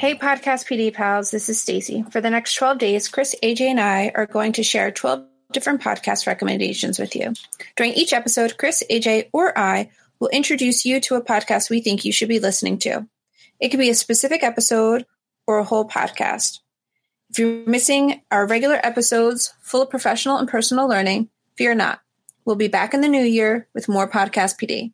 Hey Podcast PD pals, this is Stacy. For the next 12 days, Chris, AJ, and I are going to share 12 different podcast recommendations with you. During each episode, Chris, AJ, or I will introduce you to a podcast we think you should be listening to. It could be a specific episode or a whole podcast. If you're missing our regular episodes full of professional and personal learning, fear not. We'll be back in the new year with more Podcast PD.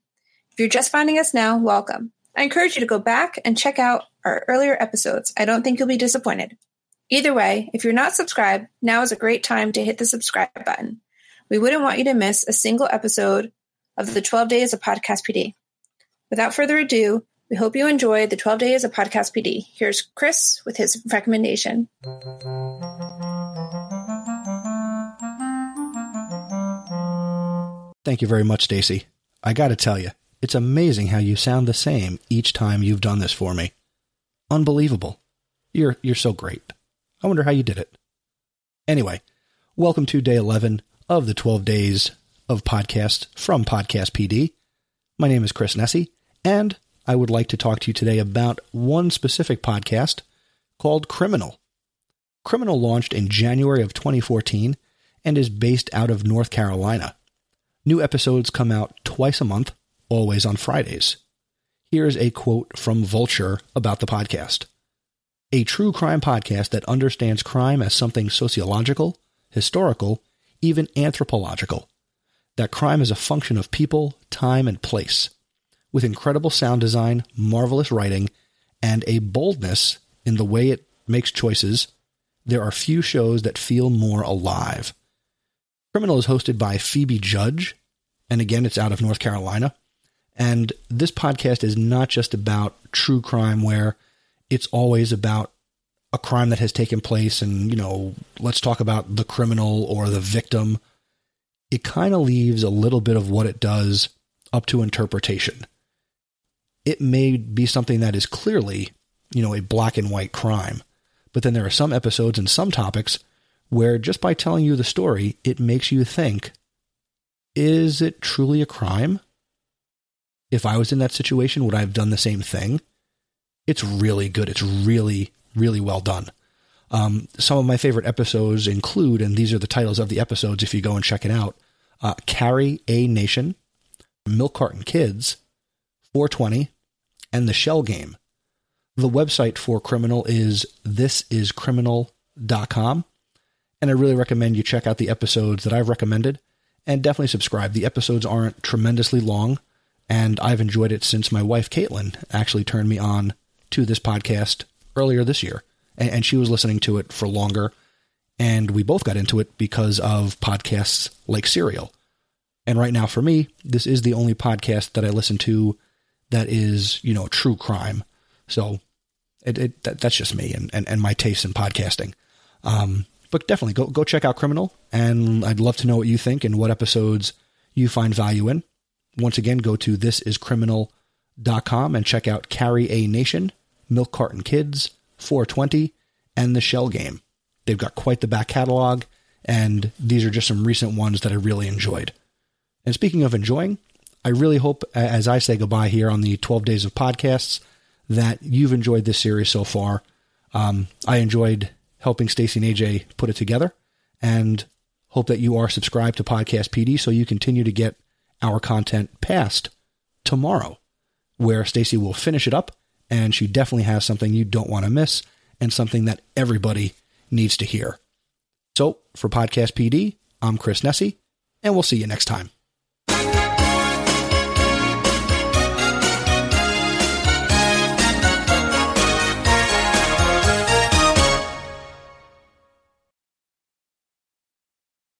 If you're just finding us now, welcome. I encourage you to go back and check out our earlier episodes. I don't think you'll be disappointed. Either way, if you're not subscribed, now is a great time to hit the subscribe button. We wouldn't want you to miss a single episode of the 12 Days of Podcast PD. Without further ado, we hope you enjoy the 12 Days of Podcast PD. Here's Chris with his recommendation. Thank you very much, Stacy. I got to tell you, it's amazing how you sound the same each time you've done this for me. Unbelievable. You're you're so great. I wonder how you did it. Anyway, welcome to day 11 of the 12 days of podcast from Podcast PD. My name is Chris Nesi, and I would like to talk to you today about one specific podcast called Criminal. Criminal launched in January of 2014 and is based out of North Carolina. New episodes come out twice a month, always on Fridays. Here's a quote from Vulture about the podcast A true crime podcast that understands crime as something sociological, historical, even anthropological. That crime is a function of people, time, and place. With incredible sound design, marvelous writing, and a boldness in the way it makes choices, there are few shows that feel more alive. Criminal is hosted by Phoebe Judge, and again, it's out of North Carolina. And this podcast is not just about true crime where it's always about a crime that has taken place and, you know, let's talk about the criminal or the victim. It kind of leaves a little bit of what it does up to interpretation. It may be something that is clearly, you know, a black and white crime, but then there are some episodes and some topics where just by telling you the story, it makes you think, is it truly a crime? if I was in that situation, would I have done the same thing? It's really good. It's really, really well done. Um, some of my favorite episodes include, and these are the titles of the episodes if you go and check it out uh, Carry A Nation, Milk Carton Kids, 420, and The Shell Game. The website for Criminal is thisiscriminal.com. And I really recommend you check out the episodes that I've recommended and definitely subscribe. The episodes aren't tremendously long and I've enjoyed it since my wife Caitlin actually turned me on to this podcast earlier this year, and, she was listening to it for longer, and we both got into it because of podcasts like Serial. And right now, for me, this is the only podcast that I listen to that is, you know, true crime. So it, it that, that's just me and, and, and my taste in podcasting. Um, but definitely go go check out Criminal, and I'd love to know what you think and what episodes you find value in. Once again, go to thisiscriminal.com and check out Carry A Nation, Milk Carton Kids, 420, and The Shell Game. They've got quite the back catalog, and these are just some recent ones that I really enjoyed. And speaking of enjoying, I really hope, as I say goodbye here on the 12 days of podcasts, that you've enjoyed this series so far. Um, I enjoyed helping Stacy and AJ put it together, and hope that you are subscribed to Podcast PD so you continue to get our content past tomorrow, where Stacy will finish it up, and she definitely has something you don't want to miss and something that everybody needs to hear. So, for Podcast PD, I'm Chris Nesi, and we'll see you next time.